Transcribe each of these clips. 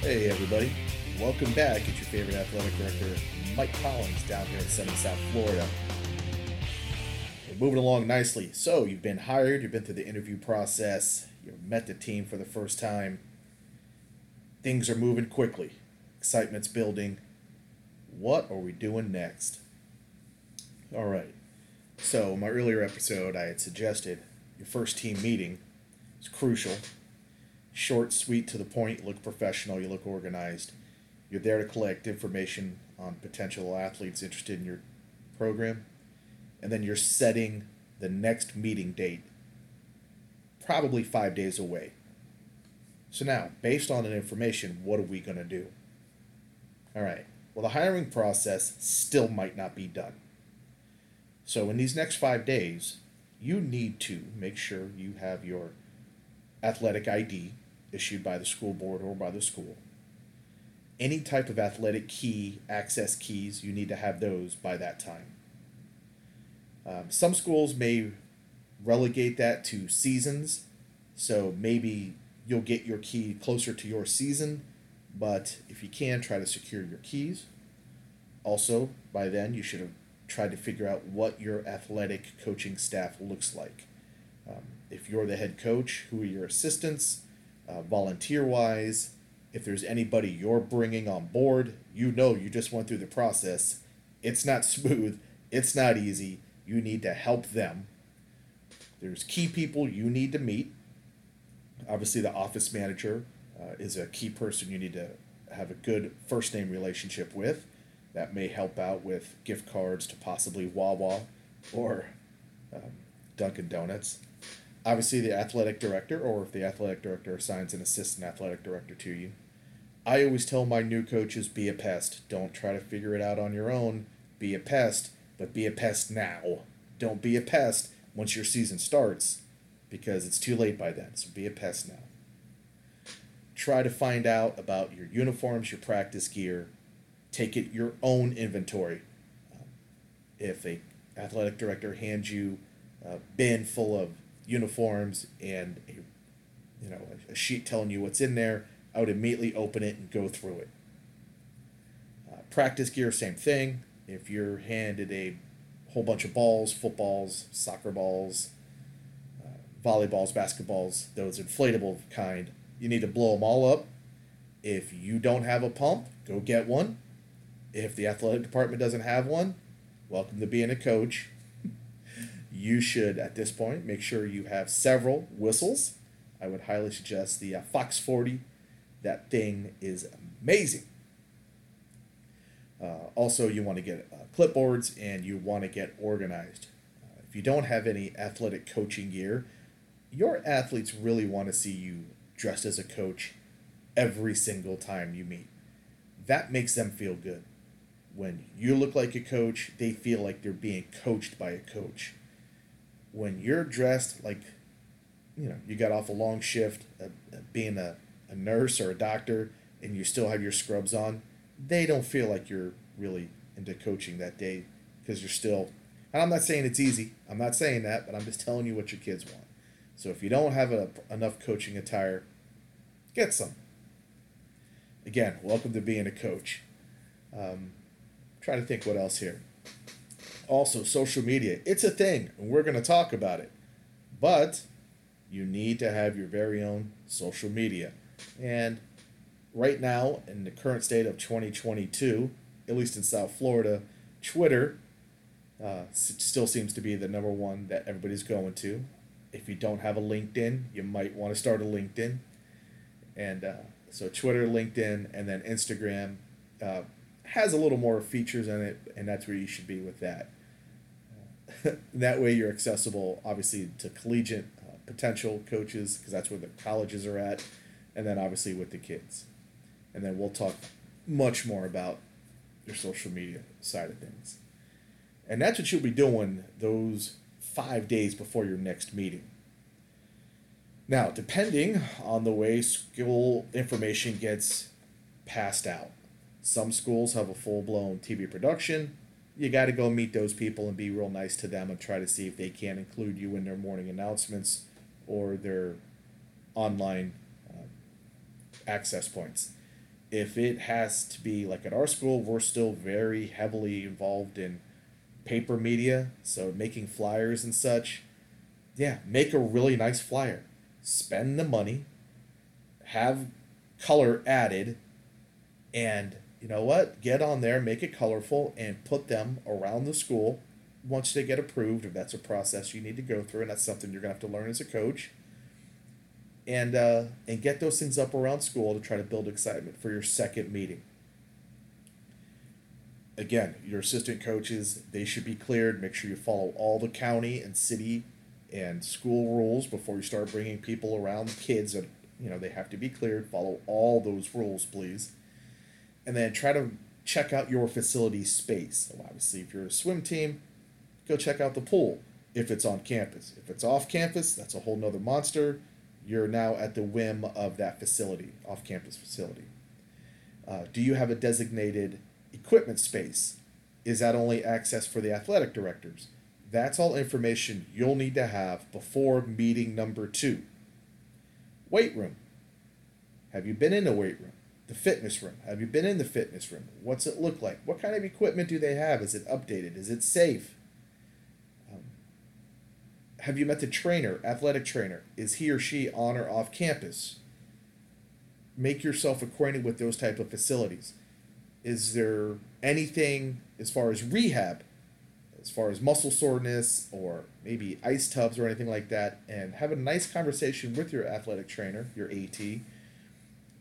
Hey, everybody. Welcome back. It's your favorite athletic director, Mike Collins, down here in sunny South Florida. We're moving along nicely. So, you've been hired, you've been through the interview process, you've met the team for the first time. Things are moving quickly, excitement's building. What are we doing next? All right. So, in my earlier episode, I had suggested your first team meeting is crucial short, sweet, to the point. Look professional. You look organized. You're there to collect information on potential athletes interested in your program, and then you're setting the next meeting date, probably five days away. So now, based on that information, what are we going to do? All right. Well, the hiring process still might not be done. So, in these next five days, you need to make sure you have your athletic ID, issued by the school board or by the school. Any type of athletic key, access keys, you need to have those by that time. Um, some schools may relegate that to seasons, so maybe you'll get your key closer to your season, but if you can, try to secure your keys. Also, by then, you should have tried to figure out what your athletic coaching staff looks like. Um, if you're the head coach, who are your assistants? uh, volunteer wise, if there's anybody you're bringing on board, you know you just went through the process. It's not smooth, it's not easy. You need to help them. There's key people you need to meet. Obviously, the office manager uh, is a key person you need to have a good first name relationship with. That may help out with gift cards to possibly Wawa or um, Dunkin' Donuts obviously the athletic director, or if the athletic director assigns an assistant athletic director to you. I always tell my new coaches be a pest. Don't try to figure it out on your own. Be a pest, but be a pest now. Don't be a pest once your season starts because it's too late by then. So be a pest now. Try to find out about your uniforms, your practice gear. Take it your own inventory. If a athletic director hands you a bin full of uniforms and a you know a sheet telling you what's in there, I would immediately open it and go through it. Uh, practice gear, same thing. If you're handed a whole bunch of balls, footballs, soccer balls, uh, volleyballs, basketballs, those inflatable kind, you need to blow them all up. If you don't have a pump, go get one. If the athletic department doesn't have one, welcome to being a coach you should, at this point, make sure you have several whistles. I would highly suggest the uh, Fox 40. That thing is amazing. Uh, also, you want to get uh, clipboards and you want to get organized. Uh, if you don't have any athletic coaching gear, your athletes really want to see you dressed as a coach every single time you meet. That makes them feel good. When you look like a coach, they feel like they're being coached by a coach when you're dressed like, you know, you got off a long shift, uh, being a, a nurse or a doctor, and you still have your scrubs on, they don't feel like you're really into coaching that day because you're still. And I'm not saying it's easy. I'm not saying that, but I'm just telling you what your kids want. So if you don't have a, enough coaching attire, get some. Again, welcome to being a coach. Um, trying to think what else here also social media. It's a thing, and we're going to talk about it. But you need to have your very own social media. And right now, in the current state of 2022, at least in South Florida, Twitter uh, still seems to be the number one that everybody's going to. If you don't have a LinkedIn, you might want to start a LinkedIn. And uh, so Twitter, LinkedIn, and then Instagram uh, has a little more features in it, and that's where you should be with that. that way you're accessible, obviously, to collegiate uh, potential coaches because that's where the colleges are at, and then obviously with the kids. And then we'll talk much more about your social media side of things. And that's what you'll be doing those five days before your next meeting. Now, depending on the way school information gets passed out, some schools have a full blown TV production, you got to go meet those people and be real nice to them and try to see if they can include you in their morning announcements or their online uh, access points. if it has to be like at our school, we're still very heavily involved in paper media, so making flyers and such. Yeah, make a really nice flyer. Spend the money, have color added, and you know what? Get on there, make it colorful, and put them around the school once they get approved, if that's a process you need to go through, and that's something you're gonna have to learn as a coach. And uh, and get those things up around school to try to build excitement for your second meeting. Again, your assistant coaches they should be cleared. Make sure you follow all the county and city and school rules before you start bringing people around. The kids And you know they have to be cleared. Follow all those rules, please. And then try to check out your facility space. So obviously, if you're a swim team, go check out the pool if it's on campus. If it's off campus, that's a whole nother monster. You're now at the whim of that facility, off campus facility. Uh, do you have a designated equipment space? Is that only access for the athletic directors? That's all information you'll need to have before meeting number two. Weight room. Have you been in the weight room? The fitness room. Have you been in the fitness room? What's it look like? What kind of equipment do they have? Is it updated? Is it safe? have you met the trainer, athletic trainer? Is he or she on or off campus? Make yourself acquainted with those type of facilities. Is there anything as far as rehab, as far as muscle soreness or maybe ice tubs or anything like that? And have a nice conversation with your athletic trainer, your AT,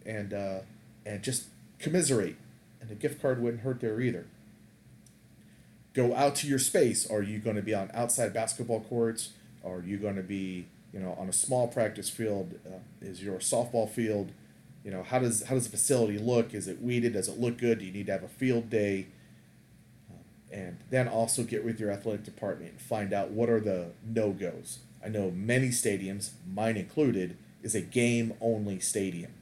and uh, and just commiserate. And a gift card wouldn't hurt there either. Go out to your space. Are you going to be on outside basketball courts? Are you going to be, you know, on a small practice field? Uh, is your softball field, you know, how does how does the facility look? Is it weeded? Does it look good? Do you need to have a field day? Uh, and then also get with your athletic department and find out what are the no goes. I know many stadiums, mine included, is a game only stadium,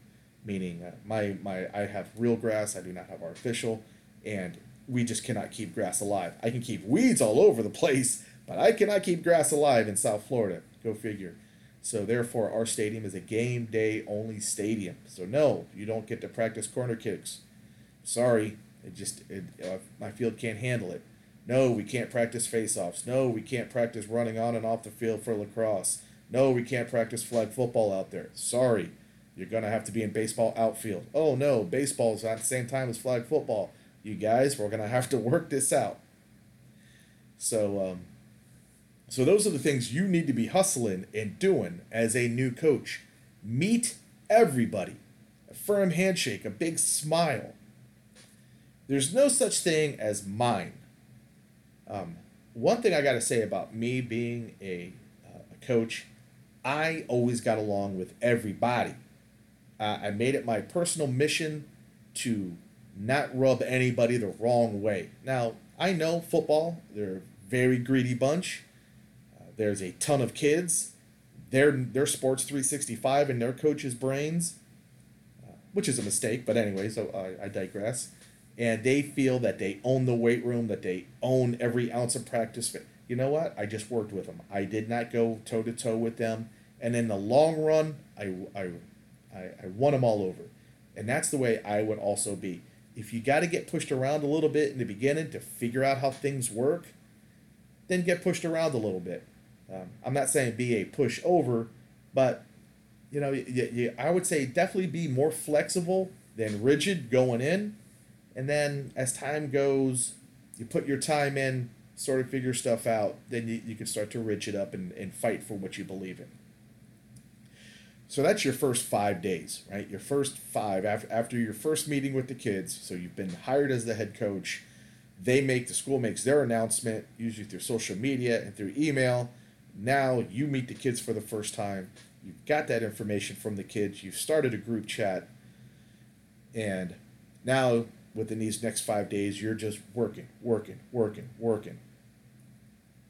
meaning uh, my my I have real grass. I do not have artificial, and we just cannot keep grass alive. I can keep weeds all over the place, but I cannot keep grass alive in South Florida. Go figure. So therefore, our stadium is a game day only stadium. So no, you don't get to practice corner kicks. Sorry, it just it, uh, my field can't handle it. No, we can't practice face-offs. No, we can't practice running on and off the field for lacrosse. No, we can't practice flag football out there. Sorry, you're gonna have to be in baseball outfield. Oh no, baseball's at the same time as flag football. You guys, we're gonna have to work this out. So um, so those are the things you need to be hustling and doing as a new coach. Meet everybody. A firm handshake, a big smile. There's no such thing as mine. Um, one thing I got to say about me being a, uh, a coach, I always got along with everybody. Uh, I made it my personal mission to not rub anybody the wrong way. Now, I know football, they're a very greedy bunch there's a ton of kids. Their their sports 365 in their coaches' brains, uh, which is a mistake. But anyway, so I, I digress. And they feel that they own the weight room, that they own every ounce of practice. You know what? I just worked with them. I did not go toe to toe with them. And in the long run, I, I, I, I won them all over. And that's the way I would also be. If you got to get pushed around a little bit in the beginning to figure out how things work, then get pushed around a little bit. Um, I'm not saying be a pushover, but you know, you, I would say definitely be more flexible than rigid going in, and then as time goes, you put your time in, sort of figure stuff out. Then you, you can start to rigid up and, and fight for what you believe in. So that's your first five days, right? Your first five after after your first meeting with the kids. So you've been hired as the head coach. They make the school makes their announcement usually through social media and through email now you meet the kids for the first time. You've got that information from the kids. You've started a group chat. And now, within these next five days, you're just working, working, working, working.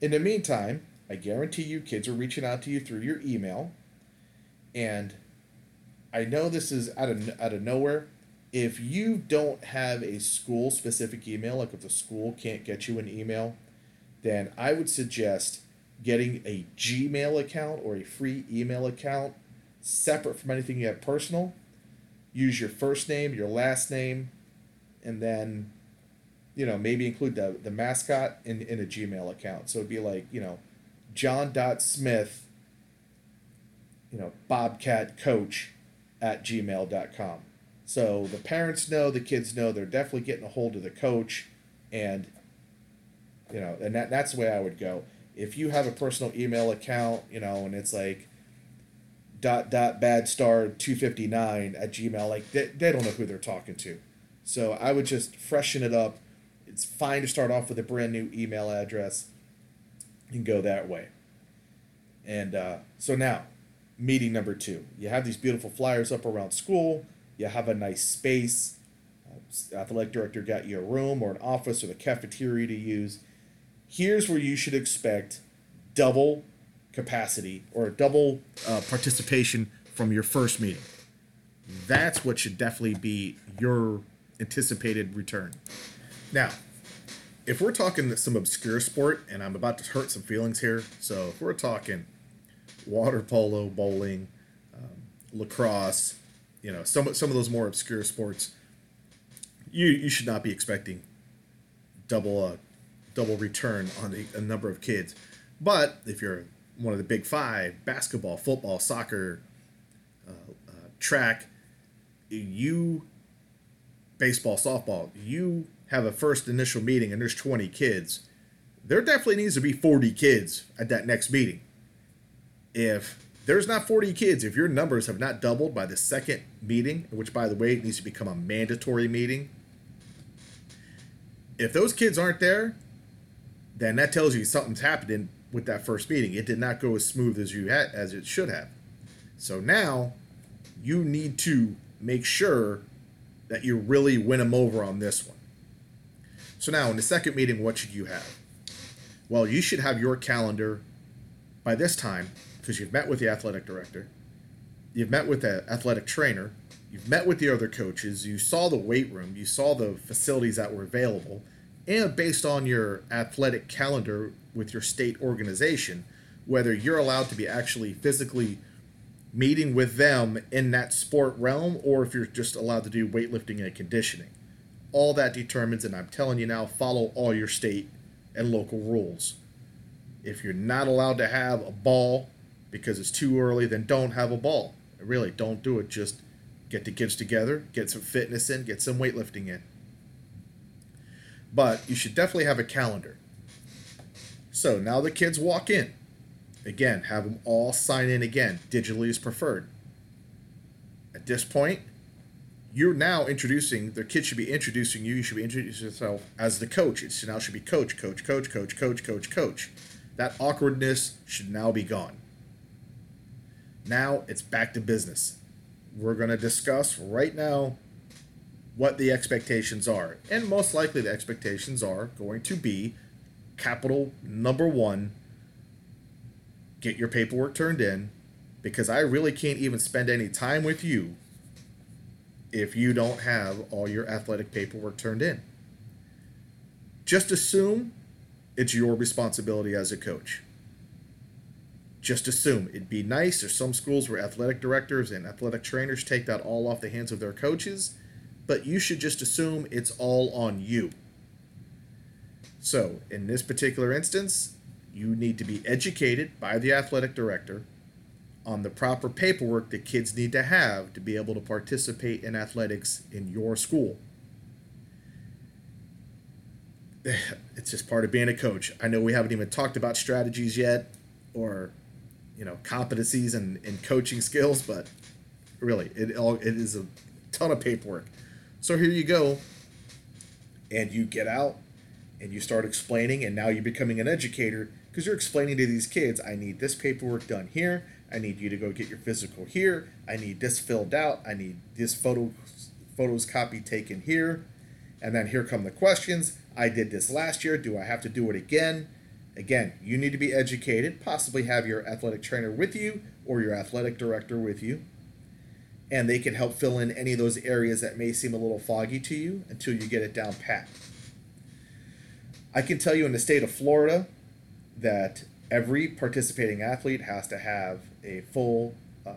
In the meantime, I guarantee you kids are reaching out to you through your email. And I know this is out of, out of nowhere. If you don't have a school specific email, like if the school can't get you an email, then I would suggest getting a Gmail account or a free email account separate from anything you have personal, use your first name, your last name, and then, you know, maybe include the, the mascot in, in a Gmail account. So it'd be like, you know, John Smith, you know, Bobcat coach at gmail.com. So the parents know, the kids know, they're definitely getting a hold of the coach and you know, and that, that's the way I would go. If you have a personal email account, you know, and it's like dot dot bad star 259 at gmail like they, they don't know who they're talking to so i would just freshen it up it's fine to start off with a brand new email address and go that way and uh, so now meeting number two you have these beautiful flyers up around school you have a nice space uh, athletic director got you a room or an office or the cafeteria to use here's where you should expect double capacity or double uh, participation from your first meeting. That's what should definitely be your anticipated return. Now, if we're talking some obscure sport, and I'm about to hurt some feelings here, so if we're talking water polo, bowling, um, lacrosse, you know, some some of those more obscure sports, you you should not be expecting double uh, double return on a, a number of kids. But if you're one of the big five basketball, football, soccer, uh, uh, track, you, baseball, softball, you have a first initial meeting and there's 20 kids. There definitely needs to be 40 kids at that next meeting. If there's not 40 kids, if your numbers have not doubled by the second meeting, which by the way needs to become a mandatory meeting, if those kids aren't there, then that tells you something's happening with that first meeting. It did not go as smooth as you had as it should have. So now you need to make sure that you really win them over on this one. So now in the second meeting, what should you have? Well, you should have your calendar by this time because you've met with the athletic director, you've met with the athletic trainer, you've met with the other coaches, you saw the weight room, you saw the facilities that were available, and based on your athletic calendar with your state organization, whether you're allowed to be actually physically meeting with them in that sport realm or if you're just allowed to do weightlifting and conditioning. All that determines, and I'm telling you now, follow all your state and local rules. If you're not allowed to have a ball because it's too early, then don't have a ball. Really, don't do it. Just get the kids together, get some fitness in, get some weightlifting in. But you should definitely have a calendar. So now the kids walk in. Again, have them all sign in again. Digitally is preferred. At this point, you're now introducing, the kid should be introducing you, you should be introducing yourself as the coach. It now should be coach, coach, coach, coach, coach, coach, coach. That awkwardness should now be gone. Now it's back to business. We're going to discuss right now what the expectations are. And most likely the expectations are going to be capital number one get your paperwork turned in because I really can't even spend any time with you if you don't have all your athletic paperwork turned in. Just assume it's your responsibility as a coach. Just assume it'd be nice. There's some schools where athletic directors and athletic trainers take that all off the hands of their coaches, but you should just assume it's all on you. So, in this particular instance, you need to be educated by the athletic director on the proper paperwork that kids need to have to be able to participate in athletics in your school. It's just part of being a coach. I know we haven't even talked about strategies yet or you know competencies and, and coaching skills, but really it all it is a ton of paperwork. So here you go. And you get out and you start explaining and now you're becoming an educator because you're explaining to these kids i need this paperwork done here i need you to go get your physical here i need this filled out i need this photo photos copy taken here and then here come the questions i did this last year. Do i have to do it again? Again you need to be educated. Possibly have your athletic trainer with you or your athletic director with you. And they can help fill in any of those areas that may seem a little foggy to you until you get it down pat. I can tell you in the state of Florida that every participating athlete has to have a full uh,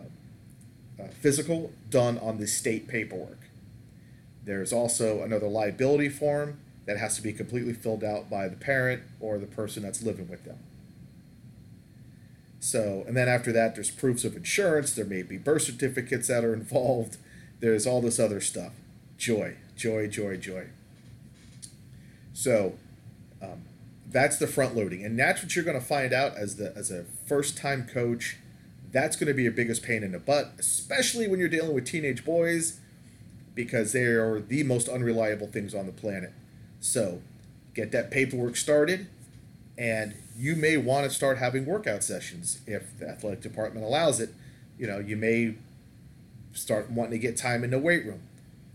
uh, physical done on the state paperwork. There's also another liability form that has to be completely filled out by the parent or the person that's living with them. So, and then after that, there's proofs of insurance. There may be birth certificates that are involved. There's all this other stuff. Joy, joy, joy, joy. So, um, that's the front loading, and that's what you're going to find out as the as a first time coach. That's going to be your biggest pain in the butt, especially when you're dealing with teenage boys, because they are the most unreliable things on the planet. So, get that paperwork started, and you may want to start having workout sessions if the athletic department allows it. You know, you may start wanting to get time in the weight room.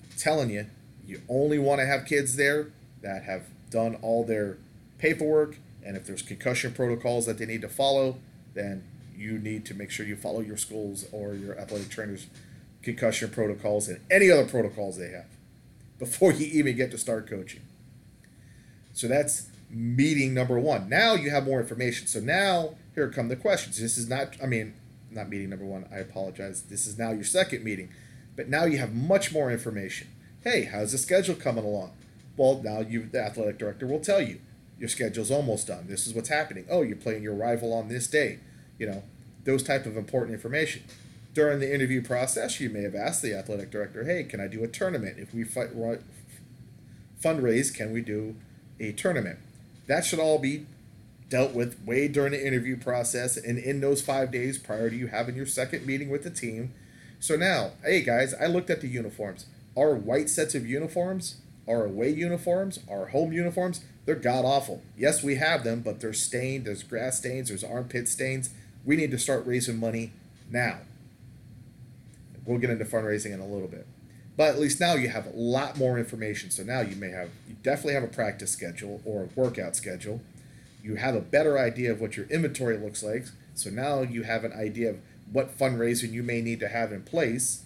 I'm telling you, you only want to have kids there that have done all their paperwork, and if there's concussion protocols that they need to follow, then you need to make sure you follow your schools or your athletic trainers' concussion protocols and any other protocols they have before you even get to start coaching. So that's meeting number one. Now you have more information. So now here come the questions. This is not, I mean, not meeting number one. I apologize. This is now your second meeting, but now you have much more information. Hey, how's the schedule coming along? Well, now you, the athletic director, will tell you your schedule's almost done. This is what's happening. Oh, you're playing your rival on this day. You know, those type of important information. During the interview process, you may have asked the athletic director, "Hey, can I do a tournament? If we fight, fundraise, can we do a tournament?" That should all be dealt with way during the interview process and in those five days prior to you having your second meeting with the team. So now, hey guys, I looked at the uniforms. Our white sets of uniforms, our away uniforms, our home uniforms, they're god awful. Yes, we have them, but they're stained. There's grass stains, there's armpit stains. We need to start raising money now. We'll get into fundraising in a little bit. But at least now you have a lot more information. So now you may have, you definitely have a practice schedule or a workout schedule. You have a better idea of what your inventory looks like. So now you have an idea of what fundraising you may need to have in place.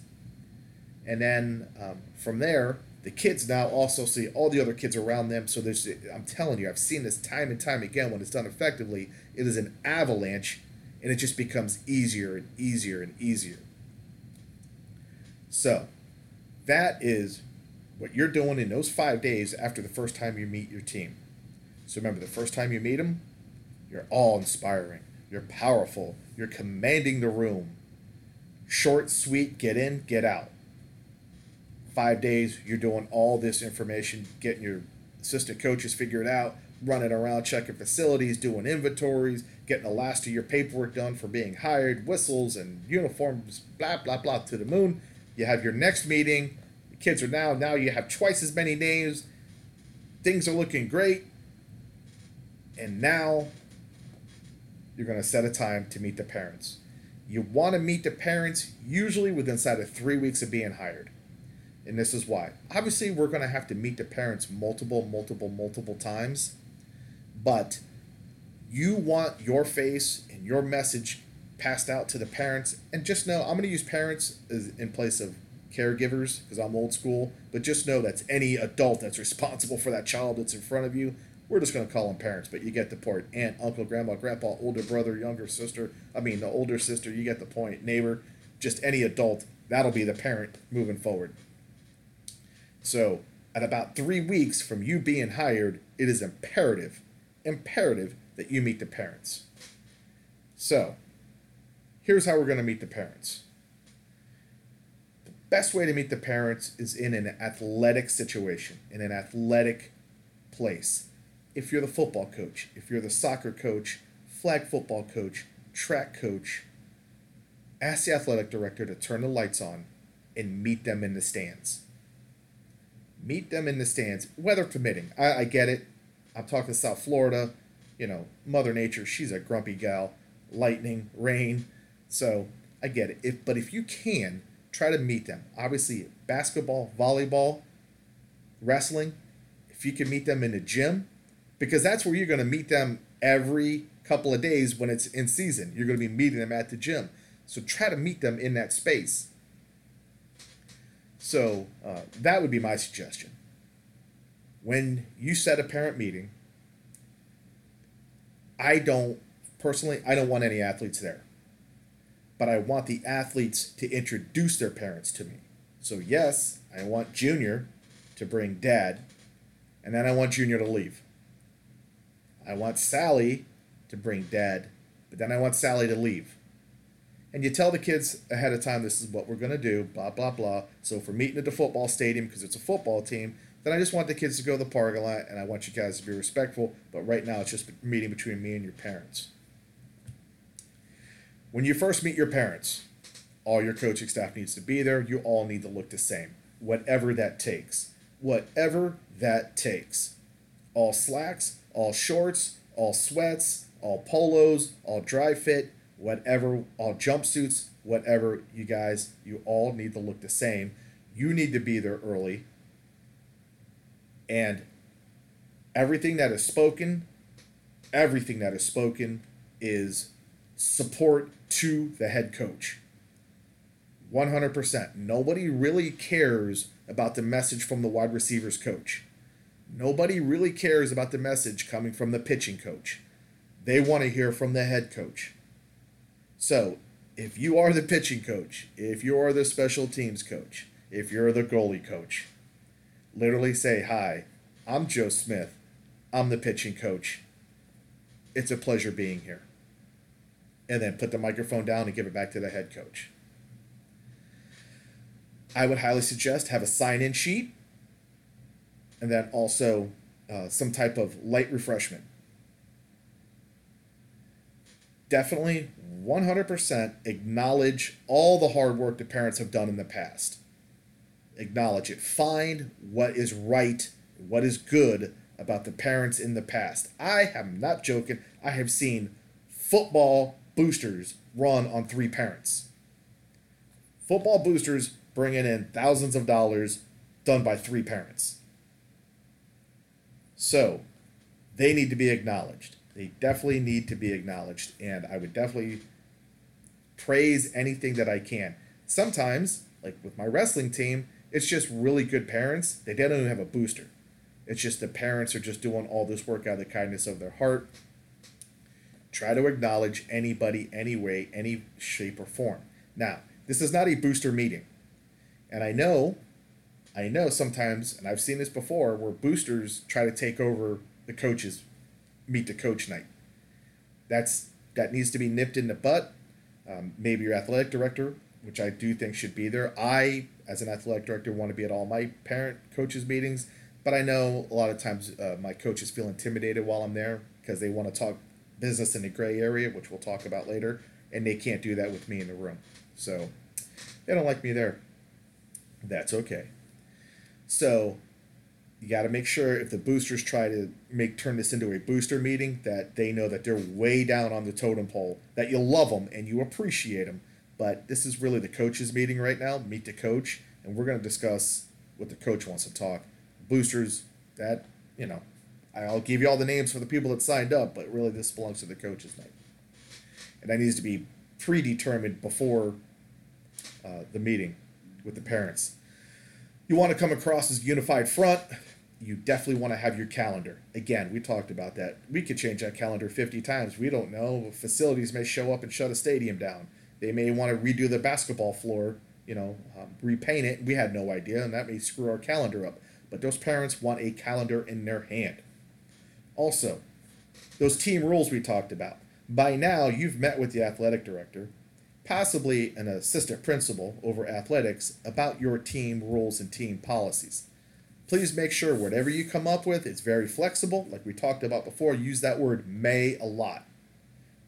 And then um, from there, the kids now also see all the other kids around them. So there's, I'm telling you, I've seen this time and time again when it's done effectively. It is an avalanche, and it just becomes easier and easier and easier. So that is what you're doing in those five days after the first time you meet your team. So remember, the first time you meet them, you're all inspiring. You're powerful. You're commanding the room. Short, sweet, get in, get out. Five days, you're doing all this information, getting your assistant coaches figured out, running around checking facilities, doing inventories, getting the last of your paperwork done for being hired, whistles and uniforms, blah, blah, blah, to the moon. You have your next meeting. Kids are now, now you have twice as many names. Things are looking great. And now you're going to set a time to meet the parents. You want to meet the parents usually within inside of three weeks of being hired. And this is why. Obviously, we're going to have to meet the parents multiple, multiple, multiple times. But you want your face and your message passed out to the parents. And just know, I'm going to use parents in place of caregivers because I'm old school. But just know that's any adult that's responsible for that child that's in front of you. We're just going to call them parents, but you get the point. Aunt, uncle, grandma, grandpa, older brother, younger sister. I mean, the older sister, you get the point. Neighbor, just any adult. That'll be the parent moving forward. So, at about three weeks from you being hired, it is imperative, imperative that you meet the parents. So, here's how we're going to meet the parents. Best way to meet the parents is in an athletic situation, in an athletic place. If you're the football coach, if you're the soccer coach, flag football coach, track coach, ask the athletic director to turn the lights on and meet them in the stands. Meet them in the stands, weather permitting. I, I get it. I'm talking South Florida. You know, Mother Nature, she's a grumpy gal. Lightning, rain, so I get it. If but if you can try to meet them, obviously basketball, volleyball, wrestling, if you can meet them in the gym, because that's where you're going to meet them every couple of days when it's in season. You're going to be meeting them at the gym. So try to meet them in that space. So uh, that would be my suggestion. When you set a parent meeting, I don't personally, I don't want any athletes there. But I want the athletes to introduce their parents to me. So, yes, I want Junior to bring dad, and then I want Junior to leave. I want Sally to bring dad, but then I want Sally to leave. And you tell the kids ahead of time this is what we're going to do, blah, blah, blah. So if we're meeting at the football stadium because it's a football team, then I just want the kids to go to the parking lot and I want you guys to be respectful. But right now it's just meeting between me and your parents. When you first meet your parents, all your coaching staff needs to be there. You all need to look the same, whatever that takes. Whatever that takes. All slacks, all shorts, all sweats, all polos, all dry fit, whatever, all jumpsuits, whatever, you guys, you all need to look the same. You need to be there early. And everything that is spoken, everything that is spoken is support to the head coach. 100%. Nobody really cares about the message from the wide receivers coach. Nobody really cares about the message coming from the pitching coach. They want to hear from the head coach. So, if you are the pitching coach, if you are the special teams coach, if you're the goalie coach, literally say, Hi, I'm Joe Smith. I'm the pitching coach. It's a pleasure being here. And then put the microphone down and give it back to the head coach. I would highly suggest have a sign in sheet and then also uh, some type of light refreshment. Definitely 100% acknowledge all the hard work the parents have done in the past. Acknowledge it. Find what is right, what is good about the parents in the past. I am not joking. I have seen football boosters run on three parents. Football boosters bringing in thousands of dollars done by three parents. So, they need to be acknowledged. They definitely need to be acknowledged, and I would definitely praise anything that I can. Sometimes, like with my wrestling team, it's just really good parents. They don't even have a booster. It's just the parents are just doing all this work out of the kindness of their heart. Try to acknowledge anybody, any way, any shape or form. Now, this is not a booster meeting. And I know, I know sometimes, and I've seen this before, where boosters try to take over the coaches meet the coach night. That's that needs to be nipped in the butt. Um, maybe your athletic director, which I do think should be there. I, as an athletic director, want to be at all my parent coaches meetings, but I know a lot of times uh, my coaches feel intimidated while I'm there because they want to talk business in the gray area, which we'll talk about later, and they can't do that with me in the room. So they don't like me there. That's okay. So you got to make sure if the boosters try to make turn this into a booster meeting that they know that they're way down on the totem pole that you love them and you appreciate them but this is really the coaches meeting right now meet the coach and we're going to discuss what the coach wants to talk boosters that you know i'll give you all the names for the people that signed up but really this belongs to the coaches night and that needs to be predetermined before uh, the meeting with the parents you want to come across as unified front you definitely want to have your calendar. Again, we talked about that. We could change that calendar 50 times. We don't know. Facilities may show up and shut a stadium down. They may want to redo the basketball floor, you know, um, repaint it. We had no idea, and that may screw our calendar up. But those parents want a calendar in their hand. Also, those team rules we talked about. By now, you've met with the athletic director, possibly an assistant principal over athletics, about your team rules and team policies please make sure whatever you come up with, it's very flexible. Like we talked about before, use that word may a lot.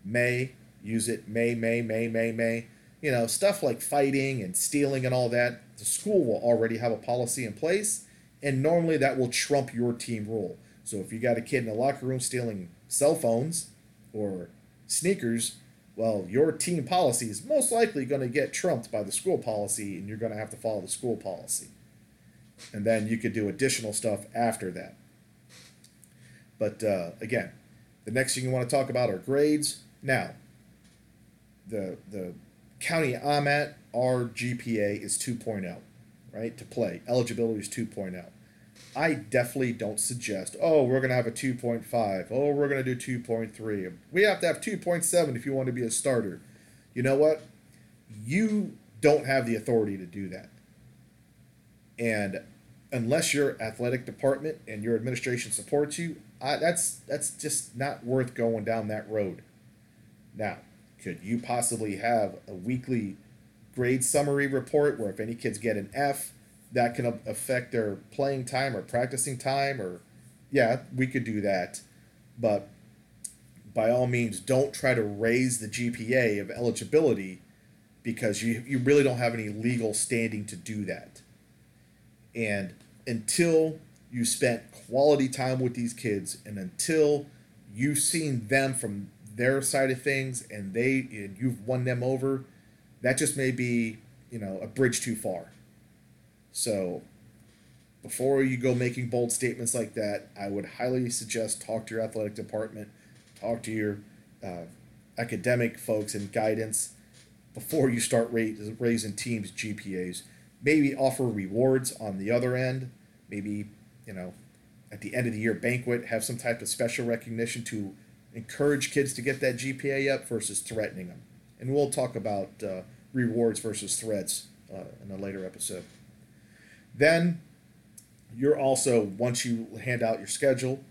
May, use it, may, may, may, may, may. You know, stuff like fighting and stealing and all that, the school will already have a policy in place, and normally that will trump your team rule. So if you got a kid in the locker room stealing cell phones or sneakers, well, your team policy is most likely going to get trumped by the school policy, and you're going to have to follow the school policy and then you could do additional stuff after that. But uh, again, the next thing you want to talk about are grades. Now, the the county I'm at, our GPA is 2.0, right? To play. Eligibility is 2.0. I definitely don't suggest, oh, we're going to have a 2.5. Oh, we're going to do 2.3. We have to have 2.7 if you want to be a starter. You know what? you don't have the authority to do that. And unless your athletic department and your administration supports you, I, that's that's just not worth going down that road. Now, could you possibly have a weekly grade summary report where if any kids get an F, that can affect their playing time or practicing time or yeah, we could do that. But by all means, don't try to raise the GPA of eligibility because you, you really don't have any legal standing to do that. And until you spent quality time with these kids and until you've seen them from their side of things and they and you've won them over, that just may be, you know, a bridge too far. So before you go making bold statements like that, I would highly suggest talk to your athletic department, talk to your uh, academic folks and guidance before you start raising teams GPAs. Maybe offer rewards on the other end. Maybe you know, at the end of the year banquet, have some type of special recognition to encourage kids to get that GPA up versus threatening them. And we'll talk about uh, rewards versus threats uh, in a later episode. Then you're also once you hand out your schedule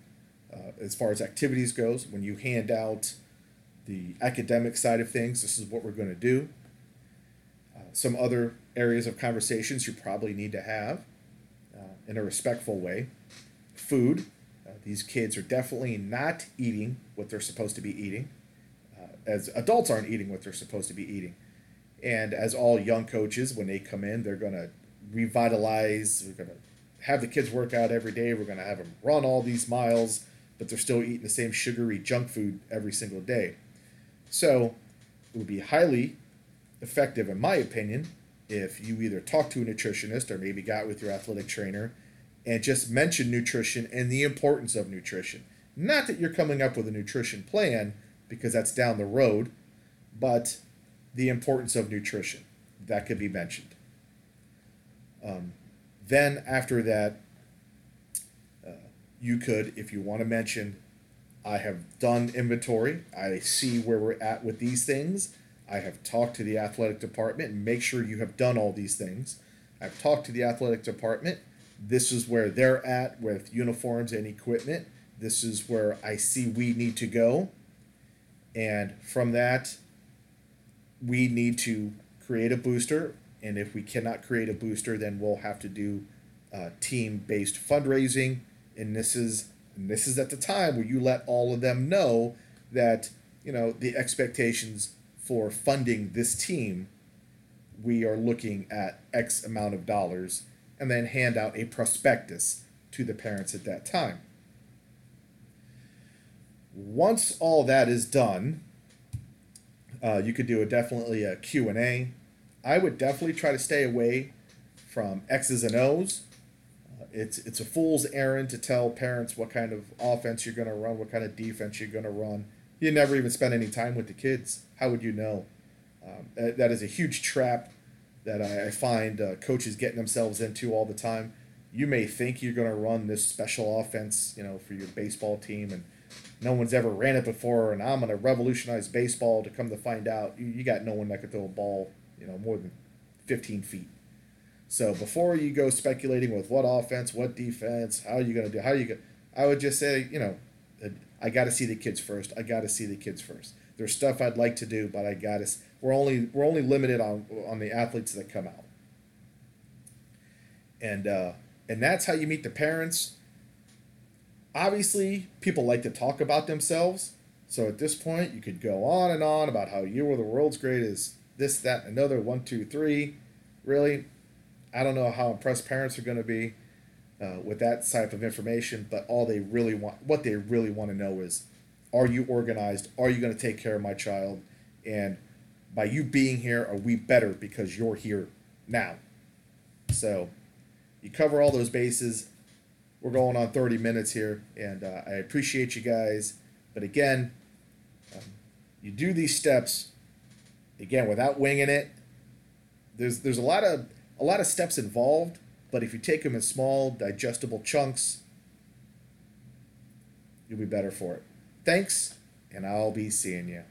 uh, as far as activities goes when you hand out the academic side of things this is what we're going to do. Uh, some other areas of conversations you probably need to have uh, in a respectful way. Food uh, these kids are definitely not eating what they're supposed to be eating uh, as adults aren't eating what they're supposed to be eating. And as all young coaches when they come in they're going to revitalize we're to have the kids work out every day. We're to have them run all these miles, but they're still eating the same sugary junk food every single day. So it would be highly effective, in my opinion, if you either talk to a nutritionist or maybe got with your athletic trainer and just mention nutrition and the importance of nutrition. Not that you're coming up with a nutrition plan because that's down the road, but the importance of nutrition that could be mentioned. Um, then after that, uh, you could, if you want to mention, I have done inventory. I see where we're at with these things. I have talked to the athletic department and make sure you have done all these things. I've talked to the athletic department. This is where they're at with uniforms and equipment. This is where I see we need to go. And from that, we need to create a booster and if we cannot create a booster, then we'll have to do uh, team-based fundraising. And this is and this is at the time where you let all of them know that you know the expectations for funding this team. We are looking at X amount of dollars, and then hand out a prospectus to the parents at that time. Once all that is done, uh, you could do a definitely a Q&A I would definitely try to stay away from X's and O's. Uh, it's it's a fool's errand to tell parents what kind of offense you're going to run, what kind of defense you're going to run. You never even spend any time with the kids. How would you know? Um, that is a huge trap that I, I find uh, coaches getting themselves into all the time. You may think you're going to run this special offense, you know, for your baseball team, and no one's ever ran it before, and I'm going to revolutionize baseball. To come to find out, you, you got no one that could throw a ball you know, more than 15 feet. So before you go speculating with what offense, what defense, how are you going to do, how are you going I would just say, you know, I got to see the kids first. I got to see the kids first. There's stuff I'd like to do, but I got to. We're only we're only limited on on the athletes that come out. And uh, and that's how you meet the parents. Obviously, people like to talk about themselves. So at this point, you could go on and on about how you were the world's greatest this, that, another, one, two, three. Really, I don't know how impressed parents are going to be uh, with that type of information, but all they really want, what they really want to know is, are you organized? Are you going to take care of my child? And by you being here, are we better because you're here now? So you cover all those bases. We're going on 30 minutes here, and uh, I appreciate you guys. But again, um, you do these steps again without winging it. There's there's a lot of a lot of steps involved, but if you take them in small, digestible chunks, you'll be better for it. Thanks, and I'll be seeing you.